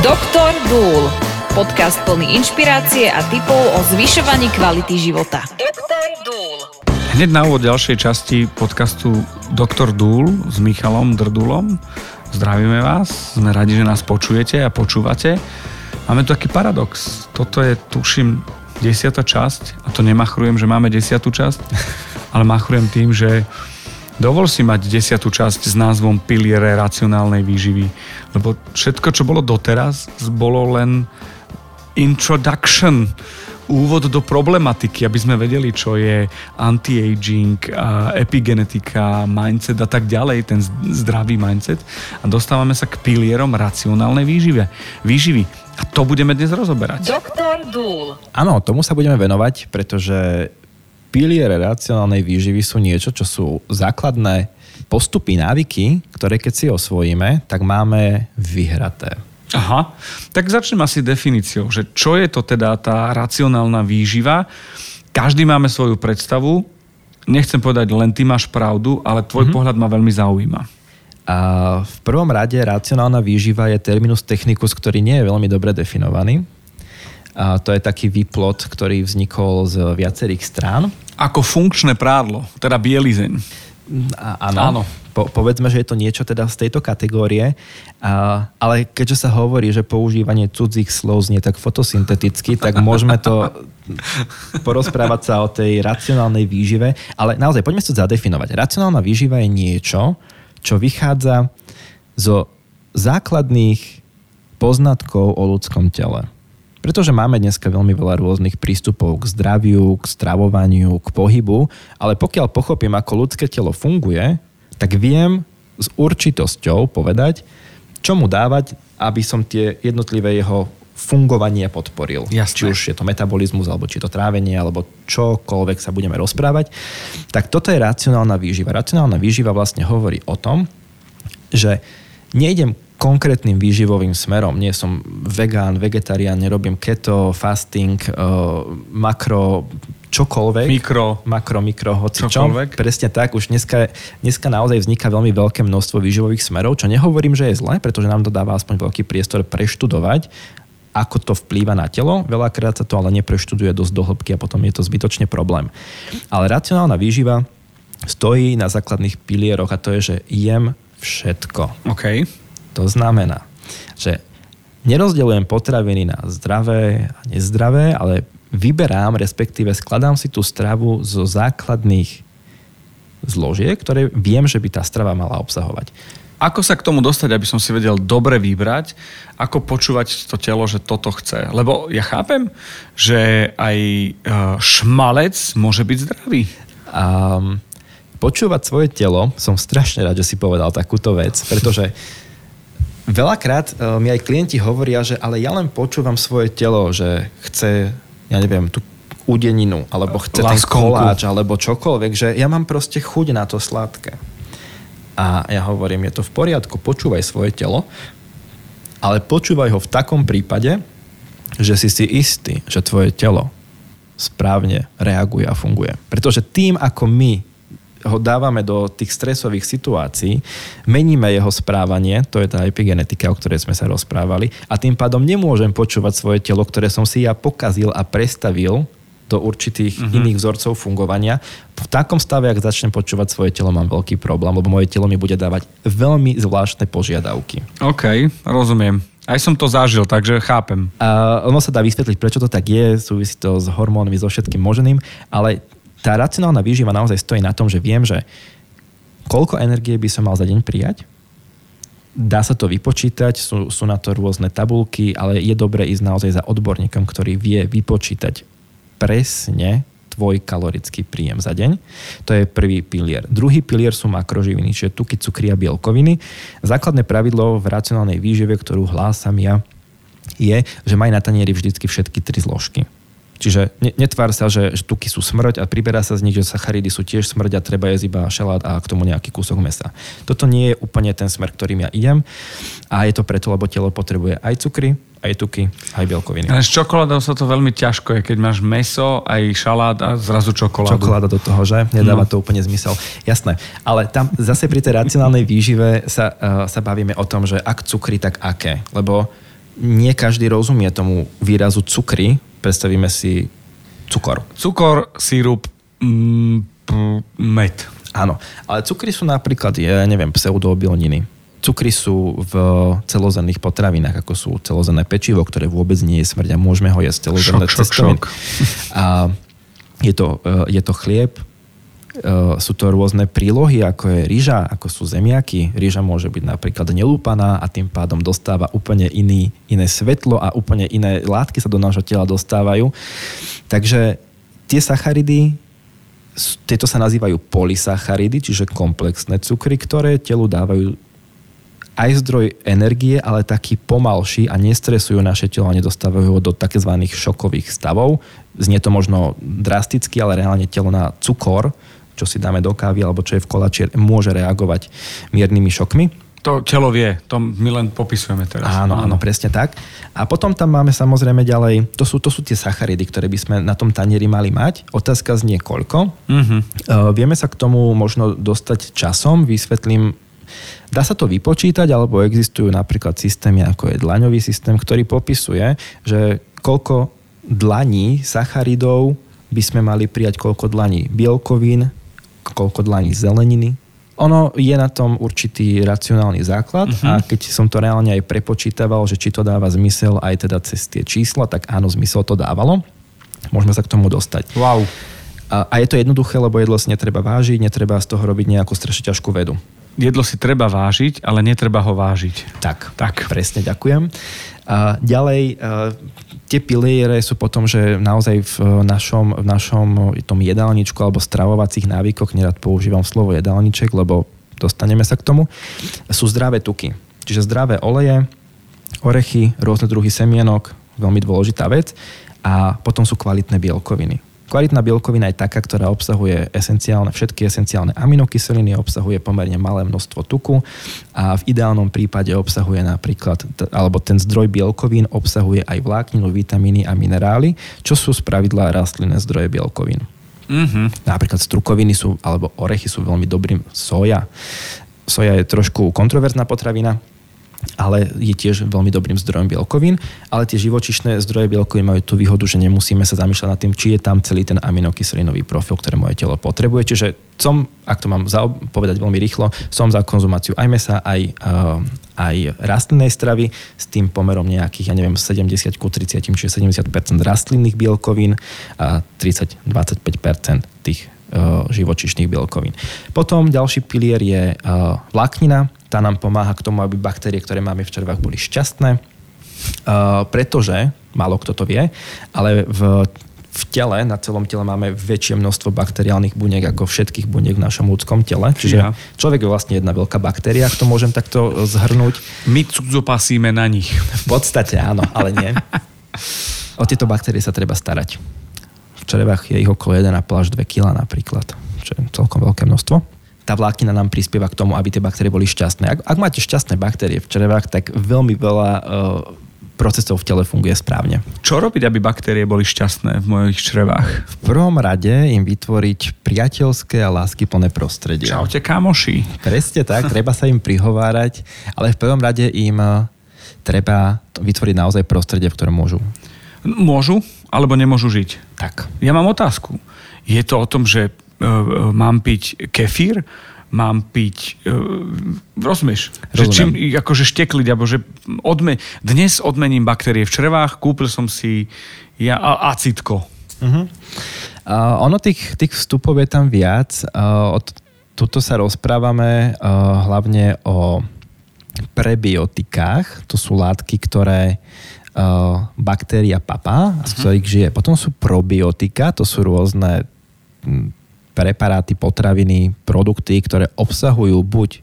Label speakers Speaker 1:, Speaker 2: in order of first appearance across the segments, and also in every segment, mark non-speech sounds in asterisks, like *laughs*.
Speaker 1: Doktor Dúl. Podcast plný inšpirácie a tipov o zvyšovaní kvality života. Doktor
Speaker 2: Dúl. Hneď na úvod ďalšej časti podcastu Doktor Dúl s Michalom Drdulom. Zdravíme vás, sme radi, že nás počujete a počúvate. Máme tu taký paradox. Toto je, tuším, desiata časť a to nemachrujem, že máme desiatú časť, *laughs* ale machrujem tým, že Dovol si mať desiatú časť s názvom Piliere racionálnej výživy, lebo všetko, čo bolo doteraz, bolo len introduction, úvod do problematiky, aby sme vedeli, čo je anti-aging, epigenetika, mindset a tak ďalej, ten zdravý mindset. A dostávame sa k pilierom racionálnej výžive, výživy. A to budeme dnes rozoberať. Doktor
Speaker 3: Dúl. Áno, tomu sa budeme venovať, pretože piliere racionálnej výživy sú niečo, čo sú základné postupy, návyky, ktoré keď si osvojíme, tak máme vyhraté.
Speaker 2: Aha, tak začnem asi definíciou, že čo je to teda tá racionálna výživa. Každý máme svoju predstavu, nechcem povedať len ty máš pravdu, ale tvoj mm-hmm. pohľad ma veľmi zaujíma.
Speaker 3: A v prvom rade racionálna výživa je terminus technicus, ktorý nie je veľmi dobre definovaný. A to je taký výplot, ktorý vznikol z viacerých strán.
Speaker 2: Ako funkčné prádlo, teda bielizeň.
Speaker 3: A, áno. áno. Po, povedzme, že je to niečo teda z tejto kategórie, a, ale keďže sa hovorí, že používanie cudzích slov znie tak fotosynteticky, tak môžeme to *laughs* porozprávať sa o tej racionálnej výžive, ale naozaj poďme si to zadefinovať. Racionálna výživa je niečo, čo vychádza zo základných poznatkov o ľudskom tele. Pretože máme dneska veľmi veľa rôznych prístupov k zdraviu, k stravovaniu, k pohybu, ale pokiaľ pochopím, ako ľudské telo funguje, tak viem s určitosťou povedať, čo mu dávať, aby som tie jednotlivé jeho fungovanie podporil.
Speaker 2: Jasné.
Speaker 3: Či už je to metabolizmus, alebo či je to trávenie, alebo čokoľvek sa budeme rozprávať. Tak toto je racionálna výživa. Racionálna výživa vlastne hovorí o tom, že nejdem konkrétnym výživovým smerom. Nie som vegán, vegetarián, nerobím keto, fasting, uh, makro, čokoľvek.
Speaker 2: Mikro.
Speaker 3: Makro, mikro, hoci čokoľvek. Čo. Presne tak, už dneska, dneska naozaj vzniká veľmi veľké množstvo výživových smerov, čo nehovorím, že je zle, pretože nám to dáva aspoň veľký priestor preštudovať, ako to vplýva na telo. Veľakrát sa to ale nepreštuduje dosť do hĺbky a potom je to zbytočne problém. Ale racionálna výživa stojí na základných pilieroch a to je, že jem všetko.
Speaker 2: Okay.
Speaker 3: To znamená, že nerozdeľujem potraviny na zdravé a nezdravé, ale vyberám, respektíve skladám si tú stravu zo základných zložiek, ktoré viem, že by tá strava mala obsahovať.
Speaker 2: Ako sa k tomu dostať, aby som si vedel dobre vybrať, ako počúvať to telo, že toto chce? Lebo ja chápem, že aj e, šmalec môže byť zdravý.
Speaker 3: Um, počúvať svoje telo, som strašne rád, že si povedal takúto vec, pretože Veľakrát uh, mi aj klienti hovoria, že ale ja len počúvam svoje telo, že chce, ja neviem, tú udeninu, alebo chce Láskonku. ten koláč, alebo čokoľvek, že ja mám proste chuť na to sladké. A ja hovorím, je to v poriadku, počúvaj svoje telo, ale počúvaj ho v takom prípade, že si si istý, že tvoje telo správne reaguje a funguje. Pretože tým, ako my ho dávame do tých stresových situácií, meníme jeho správanie, to je tá epigenetika, o ktorej sme sa rozprávali, a tým pádom nemôžem počúvať svoje telo, ktoré som si ja pokazil a prestavil do určitých uh-huh. iných vzorcov fungovania. V takom stave, ak začnem počúvať svoje telo, mám veľký problém, lebo moje telo mi bude dávať veľmi zvláštne požiadavky.
Speaker 2: OK, rozumiem. Aj som to zažil, takže chápem.
Speaker 3: A ono sa dá vysvetliť, prečo to tak je, súvisí to s hormónmi, so všetkým možným, ale tá racionálna výživa naozaj stojí na tom, že viem, že koľko energie by som mal za deň prijať, dá sa to vypočítať, sú, sú na to rôzne tabulky, ale je dobre ísť naozaj za odborníkom, ktorý vie vypočítať presne tvoj kalorický príjem za deň. To je prvý pilier. Druhý pilier sú makroživiny, čiže tuky, cukry a bielkoviny. Základné pravidlo v racionálnej výžive, ktorú hlásam ja, je, že maj na tanieri vždycky všetky tri zložky. Čiže netvár sa, že, že tuky sú smrť a priberá sa z nich, že sacharidy sú tiež smrť a treba jesť iba šalát a k tomu nejaký kúsok mesa. Toto nie je úplne ten smer, ktorým ja idem a je to preto, lebo telo potrebuje aj cukry, aj tuky, aj bielkoviny.
Speaker 2: Ale s čokoládou sa to veľmi ťažko je, keď máš meso, aj šalát a zrazu čokoládu.
Speaker 3: Čokoláda do toho, že? Nedáva no. to úplne zmysel. Jasné. Ale tam zase pri tej racionálnej výžive sa, uh, sa bavíme o tom, že ak cukry, tak aké. Lebo nie každý rozumie tomu výrazu cukry. Predstavíme si cukor.
Speaker 2: Cukor, sírup, mm, med.
Speaker 3: Áno, ale cukry sú napríklad, ja neviem, pseudoobilniny. Cukry sú v celozenných potravinách, ako sú celozenné pečivo, ktoré vôbec nie je smrť a môžeme ho jesť
Speaker 2: šok,
Speaker 3: cestoviny. A je to, e, je to chlieb, sú to rôzne prílohy, ako je rýža, ako sú zemiaky. Rýža môže byť napríklad nelúpaná a tým pádom dostáva úplne iný, iné svetlo a úplne iné látky sa do nášho tela dostávajú. Takže tie sacharidy, tieto sa nazývajú polysacharidy, čiže komplexné cukry, ktoré telu dávajú aj zdroj energie, ale taký pomalší a nestresujú naše telo a nedostávajú ho do tzv. šokových stavov. Znie to možno drasticky, ale reálne telo na cukor, čo si dáme do kávy alebo čo je v kolači, môže reagovať miernymi šokmi.
Speaker 2: To telo vie, to my len popisujeme teraz.
Speaker 3: Áno, áno, presne tak. A potom tam máme samozrejme ďalej, to sú, to sú tie sacharidy, ktoré by sme na tom tanieri mali mať. Otázka znie koľko.
Speaker 2: Mhm.
Speaker 3: Uh, vieme sa k tomu možno dostať časom, vysvetlím. Dá sa to vypočítať, alebo existujú napríklad systémy, ako je dlaňový systém, ktorý popisuje, že koľko dlaní sacharidov by sme mali prijať, koľko dlaní bielkovín, koľko dlaní zeleniny. Ono je na tom určitý racionálny základ uh-huh. a keď som to reálne aj prepočítaval, že či to dáva zmysel aj teda cez tie čísla, tak áno, zmysel to dávalo. Môžeme sa k tomu dostať.
Speaker 2: Wow.
Speaker 3: A, a je to jednoduché, lebo jedlo si netreba vážiť, netreba z toho robiť nejakú strašne ťažkú vedu.
Speaker 2: Jedlo si treba vážiť, ale netreba ho vážiť.
Speaker 3: Tak,
Speaker 2: Tak.
Speaker 3: presne ďakujem. A ďalej, a, tie piliere sú potom, že naozaj v našom, v našom tom jedálničku alebo stravovacích návykoch, nerad používam slovo jedálniček, lebo dostaneme sa k tomu, sú zdravé tuky. Čiže zdravé oleje, orechy, rôzne druhy semienok, veľmi dôležitá vec. A potom sú kvalitné bielkoviny. Kvalitná bielkovina je taká, ktorá obsahuje esenciálne, všetky esenciálne aminokyseliny, obsahuje pomerne malé množstvo tuku a v ideálnom prípade obsahuje napríklad, alebo ten zdroj bielkovín obsahuje aj vlákninu, vitamíny a minerály, čo sú spravidla rastlinné zdroje bielkovín.
Speaker 2: Mhm.
Speaker 3: Napríklad strukoviny sú, alebo orechy sú veľmi dobrým, soja. Soja je trošku kontroverzná potravina, ale je tiež veľmi dobrým zdrojom bielkovín, ale tie živočišné zdroje bielkovín majú tú výhodu, že nemusíme sa zamýšľať nad tým, či je tam celý ten aminokyselinový profil, ktoré moje telo potrebuje. Čiže som, ak to mám povedať veľmi rýchlo, som za konzumáciu aj mesa, aj, uh, aj rastlinnej stravy s tým pomerom nejakých, ja neviem, 70 ku 30, čiže 70% rastlinných bielkovín a 30-25% tých živočišných bielkovín. Potom ďalší pilier je uh, vláknina. Tá nám pomáha k tomu, aby baktérie, ktoré máme v červách, boli šťastné. Uh, pretože, málo kto to vie, ale v, v tele, na celom tele máme väčšie množstvo bakteriálnych buniek ako všetkých buniek v našom ľudskom tele. Čiže
Speaker 2: Ja.
Speaker 3: človek je vlastne jedna veľká baktéria, ak to môžem takto zhrnúť.
Speaker 2: My cudzopasíme na nich.
Speaker 3: V podstate áno, ale nie. O tieto baktérie sa treba starať. Črevách je ich okolo 1,5 až 2 kg napríklad, čo je celkom veľké množstvo. Tá vláknina nám prispieva k tomu, aby tie baktérie boli šťastné. Ak, ak máte šťastné baktérie v črevách, tak veľmi veľa uh, procesov v tele funguje správne.
Speaker 2: Čo robiť, aby baktérie boli šťastné v mojich črevách?
Speaker 3: V prvom rade im vytvoriť priateľské a láskyplné prostredie.
Speaker 2: Čaute, kamoši.
Speaker 3: Presne tak, treba sa im prihovárať, ale v prvom rade im eh, treba vytvoriť naozaj prostredie, v ktorom môžu.
Speaker 2: Môžu, alebo nemôžu žiť?
Speaker 3: Tak.
Speaker 2: Ja mám otázku. Je to o tom, že uh, mám piť kefír, mám piť, uh, rozumieš? Že čím akože štekliť, alebo že odme, dnes odmením baktérie v črevách, kúpil som si ja, a, acitko.
Speaker 3: Uh-huh. Uh, ono tých, tých vstupov je tam viac. Uh, od, tuto sa rozprávame uh, hlavne o prebiotikách. To sú látky, ktoré uh, baktéria papá, z ktorých žije. Potom sú probiotika, to sú rôzne preparáty, potraviny, produkty, ktoré obsahujú buď e,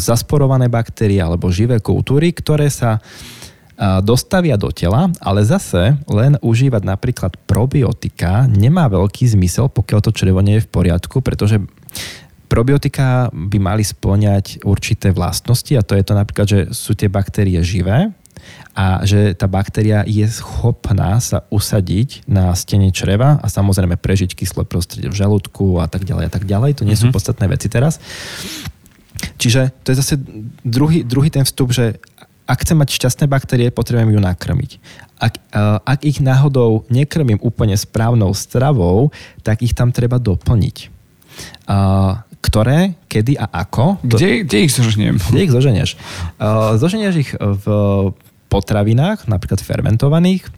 Speaker 3: zasporované baktérie alebo živé kultúry, ktoré sa a, dostavia do tela, ale zase len užívať napríklad probiotika nemá veľký zmysel, pokiaľ to črevo nie je v poriadku, pretože probiotika by mali splňať určité vlastnosti a to je to napríklad, že sú tie baktérie živé a že tá baktéria je schopná sa usadiť na stene čreva a samozrejme prežiť kyslé prostredie v žalúdku a tak ďalej a tak ďalej. To nie sú
Speaker 2: Mhm.
Speaker 3: podstatné veci teraz. Čiže to je zase druhý, druhý ten vstup, že ak chcem mať šťastné baktérie, potrebujem ju nakrmiť. Ak, uh, ak ich náhodou nekrmím úplne správnou stravou, tak ich tam treba doplniť. Uh, ktoré, kedy a ako.
Speaker 2: Kde, kde ich zoženiem?
Speaker 3: Kde ich zoženieš? Uh, zoženieš ich v potravinách, napríklad fermentovaných,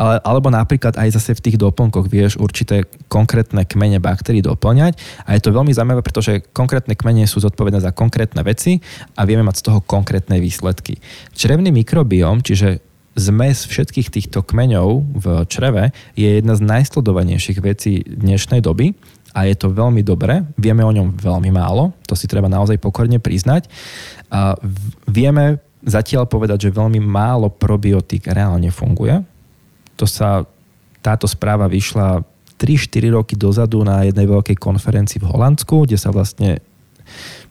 Speaker 3: ale, alebo napríklad aj zase v tých doplnkoch vieš určité konkrétne kmene baktérií doplňať a je to veľmi zaujímavé, pretože konkrétne kmene sú zodpovedné za konkrétne veci a vieme mať z toho konkrétne výsledky. Črevný mikrobióm, čiže zmes všetkých týchto kmeňov v čreve je jedna z najsledovanejších vecí dnešnej doby a je to veľmi dobré. Vieme o ňom veľmi málo, to si treba naozaj pokorne priznať. A vieme zatiaľ povedať, že veľmi málo probiotík reálne funguje. To sa, táto správa vyšla 3-4 roky dozadu na jednej veľkej konferencii v Holandsku, kde sa vlastne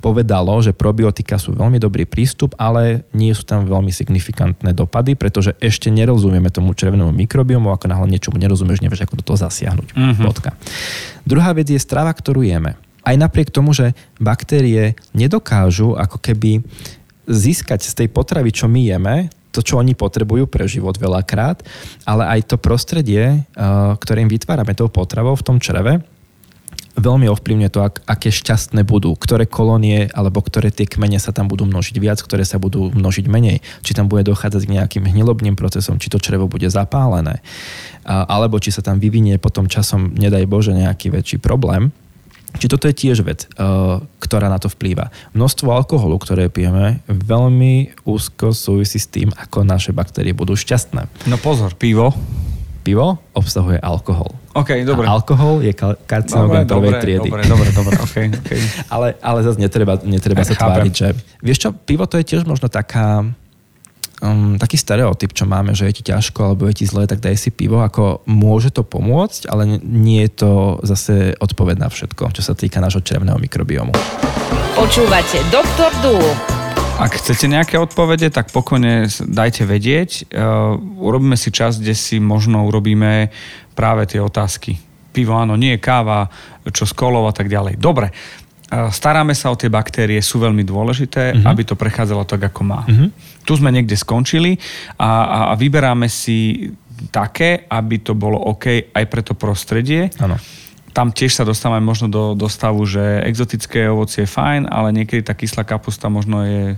Speaker 3: povedalo, že probiotika sú veľmi dobrý prístup, ale nie sú tam veľmi signifikantné dopady, pretože ešte nerozumieme tomu červenému mikrobiomu, ako náhle niečomu nerozumieš, nevieš, ako do toho zasiahnuť. Mm-hmm. Bodka. Druhá vec je strava, ktorú jeme. Aj napriek tomu, že baktérie nedokážu ako keby získať z tej potravy, čo my jeme, to, čo oni potrebujú pre život veľakrát, ale aj to prostredie, ktorým vytvárame tou potravou v tom čreve, veľmi ovplyvňuje to, ak, aké šťastné budú, ktoré kolónie alebo ktoré tie kmene sa tam budú množiť viac, ktoré sa budú množiť menej, či tam bude dochádzať k nejakým hnilobným procesom, či to črevo bude zapálené, alebo či sa tam vyvinie potom časom, nedaj Bože, nejaký väčší problém. Či toto je tiež vec, ktorá na to vplýva. Množstvo alkoholu, ktoré pijeme, veľmi úzko súvisí s tým, ako naše baktérie budú šťastné.
Speaker 2: No pozor, pivo
Speaker 3: pivo obsahuje alkohol.
Speaker 2: OK, dobre.
Speaker 3: A alkohol je karcinogén prvej triedy.
Speaker 2: Dobre, dobre, dobre, okay, *laughs* okay.
Speaker 3: ale, ale zase netreba, netreba sa tváriť, že... Vieš čo, pivo to je tiež možno taká, um, taký stereotyp, čo máme, že je ti ťažko alebo je ti zle, tak daj si pivo, ako môže to pomôcť, ale nie je to zase odpoveď na všetko, čo sa týka nášho črevného mikrobiomu.
Speaker 1: Počúvate Doktor Dúl.
Speaker 2: Ak chcete nejaké odpovede, tak pokojne dajte vedieť. Uh, urobíme si čas, kde si možno urobíme práve tie otázky. Pivo áno, nie káva, čo z kolov a tak ďalej. Dobre, uh, staráme sa o tie baktérie, sú veľmi dôležité, uh-huh. aby to prechádzalo tak, ako má. Uh-huh. Tu sme niekde skončili a, a, a vyberáme si také, aby to bolo OK aj pre to prostredie.
Speaker 3: Áno
Speaker 2: tam tiež sa dostávame možno do, do stavu, že exotické ovocie je fajn, ale niekedy tá kyslá kapusta možno je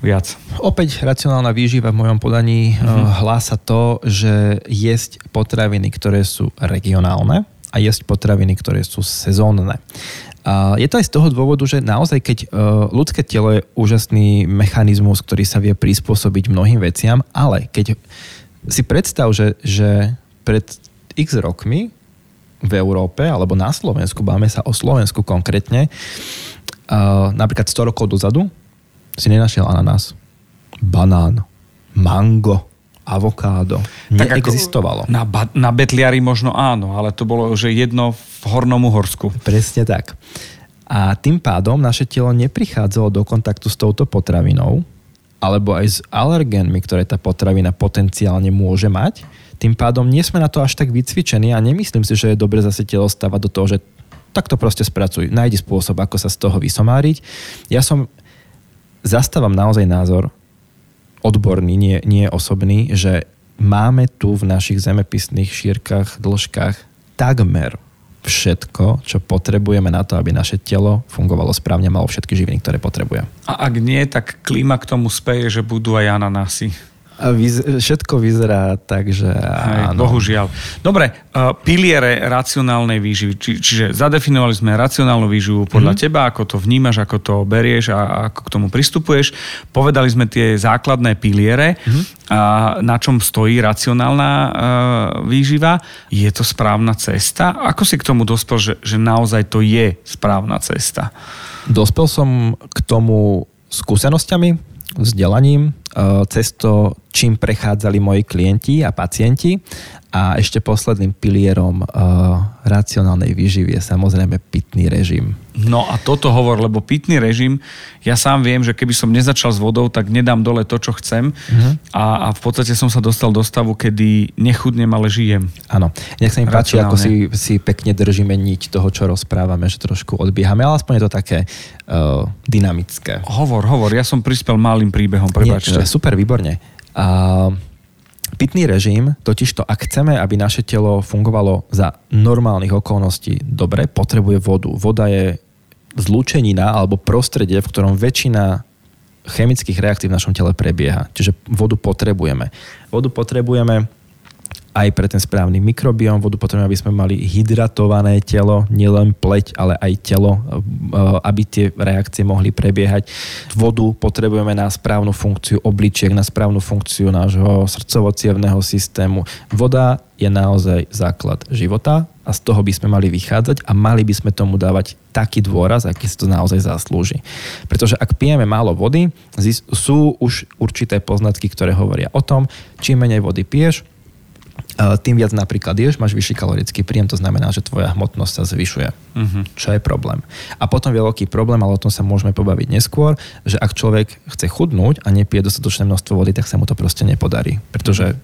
Speaker 2: viac.
Speaker 3: Opäť racionálna výživa v mojom podaní mm-hmm. hlása to, že jesť potraviny, ktoré sú regionálne a jesť potraviny, ktoré sú sezónne. A je to aj z toho dôvodu, že naozaj, keď uh, ľudské telo je úžasný mechanizmus, ktorý sa vie prispôsobiť mnohým veciam, ale keď si predstav, že, že pred x rokmi v Európe alebo na Slovensku, báme sa o Slovensku konkrétne, uh, napríklad 100 rokov dozadu si nenašiel ananás, banán, mango, avokádo. Tak Neexistovalo.
Speaker 2: Na, ba- na Betliari možno áno, ale to bolo že jedno v Hornom Uhorsku.
Speaker 3: Presne tak. A tým pádom naše telo neprichádzalo do kontaktu s touto potravinou, alebo aj s alergénmi, ktoré tá potravina potenciálne môže mať tým pádom nie sme na to až tak vycvičení a nemyslím si, že je dobre zase telo stavať do toho, že tak to proste spracuj. Nájdi spôsob, ako sa z toho vysomáriť. Ja som, zastávam naozaj názor, odborný, nie, nie osobný, že máme tu v našich zemepisných šírkach, dĺžkach takmer všetko, čo potrebujeme na to, aby naše telo fungovalo správne, malo všetky živiny, ktoré potrebuje.
Speaker 2: A ak nie, tak klíma k tomu speje, že budú aj ananásy.
Speaker 3: Vyz- všetko vyzerá tak, že
Speaker 2: Hej, áno. Bohužiaľ. Dobre, uh, piliere racionálnej výživy. Či, čiže zadefinovali sme racionálnu výživu podľa mm-hmm. teba, ako to vnímaš, ako to berieš a ako k tomu pristupuješ. Povedali sme tie základné piliere, mm-hmm. a na čom stojí racionálna uh, výživa. Je to správna cesta? Ako si k tomu dospel, že, že naozaj to je správna cesta?
Speaker 3: Dospel som k tomu skúsenosťami, vzdelaním, e, cez to, čím prechádzali moji klienti a pacienti a ešte posledným pilierom uh, racionálnej výživy je samozrejme pitný režim.
Speaker 2: No a toto hovor, lebo pitný režim, ja sám viem, že keby som nezačal s vodou, tak nedám dole to, čo chcem uh-huh. a, a v podstate som sa dostal do stavu, kedy nechudnem, ale žijem.
Speaker 3: Áno, nech sa mi páči, ako si, si pekne držíme niť toho, čo rozprávame, že trošku odbiehame, ale aspoň je to také uh, dynamické.
Speaker 2: Hovor, hovor, ja som prispel malým príbehom, prepáčte. Dobre.
Speaker 3: Super, výborne. A pitný režim, totiž to, ak chceme, aby naše telo fungovalo za normálnych okolností dobre, potrebuje vodu. Voda je zlúčenina alebo prostredie, v ktorom väčšina chemických reakcií v našom tele prebieha. Čiže vodu potrebujeme. Vodu potrebujeme aj pre ten správny mikrobióm. Vodu potrebujeme, aby sme mali hydratované telo, nielen pleť, ale aj telo, e, aby tie reakcie mohli prebiehať. Vodu potrebujeme na správnu funkciu obličiek, na správnu funkciu nášho srdcovo systému. Voda je naozaj základ života a z toho by sme mali vychádzať a mali by sme tomu dávať taký dôraz, aký si to naozaj zaslúži. Pretože ak pijeme málo vody, sú už určité poznatky, ktoré hovoria o tom, čím menej vody piješ, tým viac napríklad ješ, máš vyšší kalorický príjem, to znamená, že tvoja hmotnosť sa zvyšuje. Uh-huh. Čo je problém. A potom veľký problém, ale o tom sa môžeme pobaviť neskôr, že ak človek chce chudnúť a nepije dostatočné množstvo vody, tak sa mu to proste nepodarí. Pretože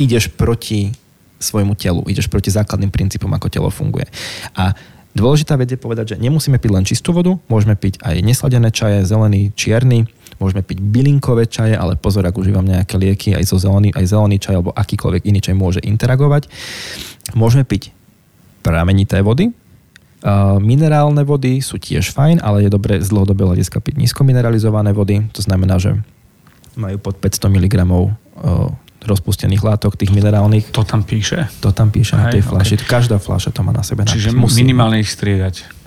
Speaker 3: ideš proti svojmu telu, ideš proti základným princípom, ako telo funguje. A dôležitá vec je povedať, že nemusíme piť len čistú vodu, môžeme piť aj nesladené čaje, zelený, čierny, Môžeme piť bylinkové čaje, ale pozor, ak užívam nejaké lieky, aj, zo zelený, aj zelený čaj alebo akýkoľvek iný čaj môže interagovať. Môžeme piť pramenité vody, minerálne vody sú tiež fajn, ale je dobre z dlhodobého hľadiska piť nízkomineralizované vody. To znamená, že majú pod 500 mg uh, rozpustených látok, tých minerálnych.
Speaker 2: To tam píše?
Speaker 3: To tam píše Hej, na tej flaši. Okay. Každá flaša to má na sebe.
Speaker 2: Čiže minimálne ich striedať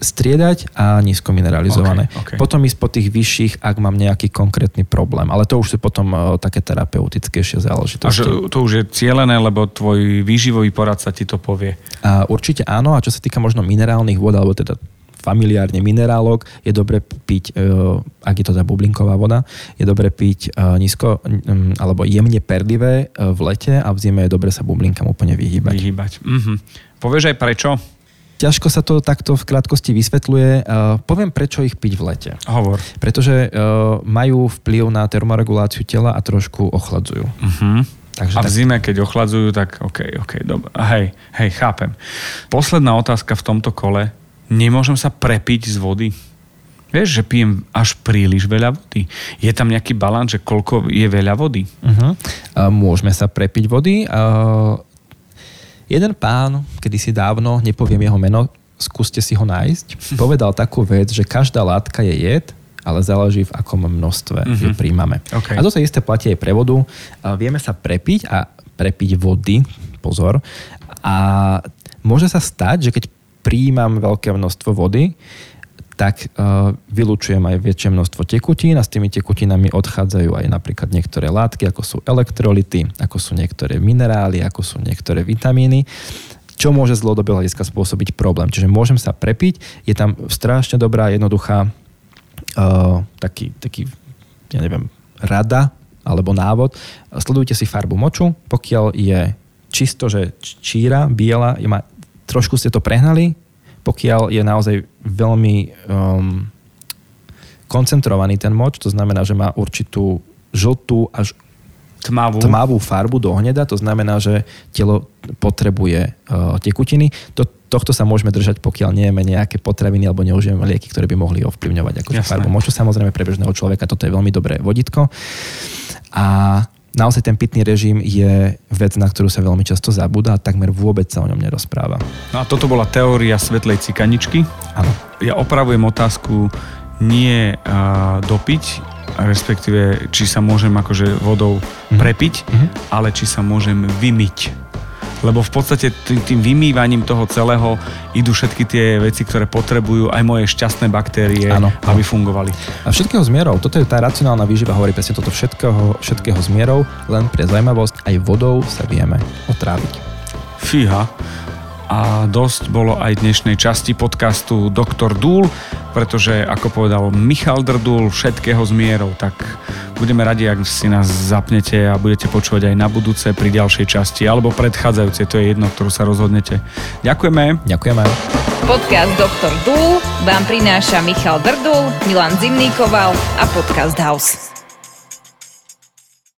Speaker 3: striedať a nízko mineralizované. Okay, okay. Potom ísť po tých vyšších, ak mám nejaký konkrétny problém. Ale to už sú potom uh, také terapeutickejšie záležitosti. A
Speaker 2: že to už je cieľené, lebo tvoj výživový poradca ti to povie.
Speaker 3: A určite áno. A čo sa týka možno minerálnych vod, alebo teda familiárne minerálok, je dobre piť, uh, ak je to tá bublinková voda, je dobre piť uh, nízko alebo jemne perlivé v lete a v zime je dobre sa bublinkám úplne vyhýbať.
Speaker 2: Vyhýbať. Mhm. Povieš aj prečo?
Speaker 3: Ťažko sa to takto v krátkosti vysvetľuje. Uh, poviem, prečo ich piť v lete.
Speaker 2: Hovor.
Speaker 3: Pretože uh, majú vplyv na termoreguláciu tela a trošku ochladzujú. Uh-huh.
Speaker 2: Takže a v tak... zime, keď ochladzujú, tak OK, OK, dobre. Hej, hej, chápem. Posledná otázka v tomto kole. Nemôžem sa prepiť z vody? Vieš, že pijem až príliš veľa vody. Je tam nejaký balans, že koľko je veľa vody?
Speaker 3: Uh-huh. Uh, môžeme sa prepiť vody. Uh, Jeden pán, kedysi dávno, nepoviem jeho meno, skúste si ho nájsť, povedal takú vec, že každá látka je jed, ale záleží v akom množstve mm-hmm. ju príjmame. Okay. A to sa isté platí aj pre vodu. Vieme sa prepiť a prepiť vody, pozor, a môže sa stať, že keď príjmam veľké množstvo vody, tak uh, vylučujem aj väčšie množstvo tekutín a s tými tekutinami odchádzajú aj napríklad niektoré látky, ako sú elektrolity, ako sú niektoré minerály, ako sú niektoré vitamíny čo môže z dlhodobého hľadiska spôsobiť problém. Čiže môžem sa prepiť, je tam strašne dobrá, jednoduchá uh, taký, taký, ja neviem, rada alebo návod. Sledujte si farbu moču, pokiaľ je čisto, že číra, biela, ma, trošku ste to prehnali, pokiaľ je naozaj veľmi um, koncentrovaný ten moč, to znamená, že má určitú žltú až
Speaker 2: tmavú.
Speaker 3: tmavú farbu do hneda, to znamená, že telo potrebuje uh, tekutiny. To, tohto sa môžeme držať, pokiaľ nejeme nejaké potraviny alebo neužijeme lieky, ktoré by mohli ovplyvňovať akože farbu moču. Samozrejme pre bežného človeka toto je veľmi dobré vodítko. A naozaj ten pitný režim je vec, na ktorú sa veľmi často zabúda a takmer vôbec sa o ňom nerozpráva.
Speaker 2: No a toto bola teória svetlej cikaničky.
Speaker 3: Áno.
Speaker 2: Ja opravujem otázku nie uh, dopiť, respektíve či sa môžem akože vodou mm-hmm. prepiť, mm-hmm. ale či sa môžem vymyť lebo v podstate tým, tým vymývaním toho celého idú všetky tie veci, ktoré potrebujú aj moje šťastné baktérie, ano, aby fungovali.
Speaker 3: A všetkého zmierov, toto je tá racionálna výživa, hovorí presne toto všetkého, všetkého zmierov, len pre zaujímavosť, aj vodou sa vieme otráviť.
Speaker 2: Fíha. A dosť bolo aj dnešnej časti podcastu Dr. Dúl, pretože ako povedal Michal Drdul, všetkého zmierov, tak Budeme radi, ak si nás zapnete a budete počúvať aj na budúce pri ďalšej časti alebo predchádzajúcej, to je jedno, ktorú sa rozhodnete. Ďakujeme.
Speaker 3: Ďakujeme.
Speaker 1: Podcast Dr. Dúl vám prináša Michal Drdul, Milan Zimníkoval a Podcast House.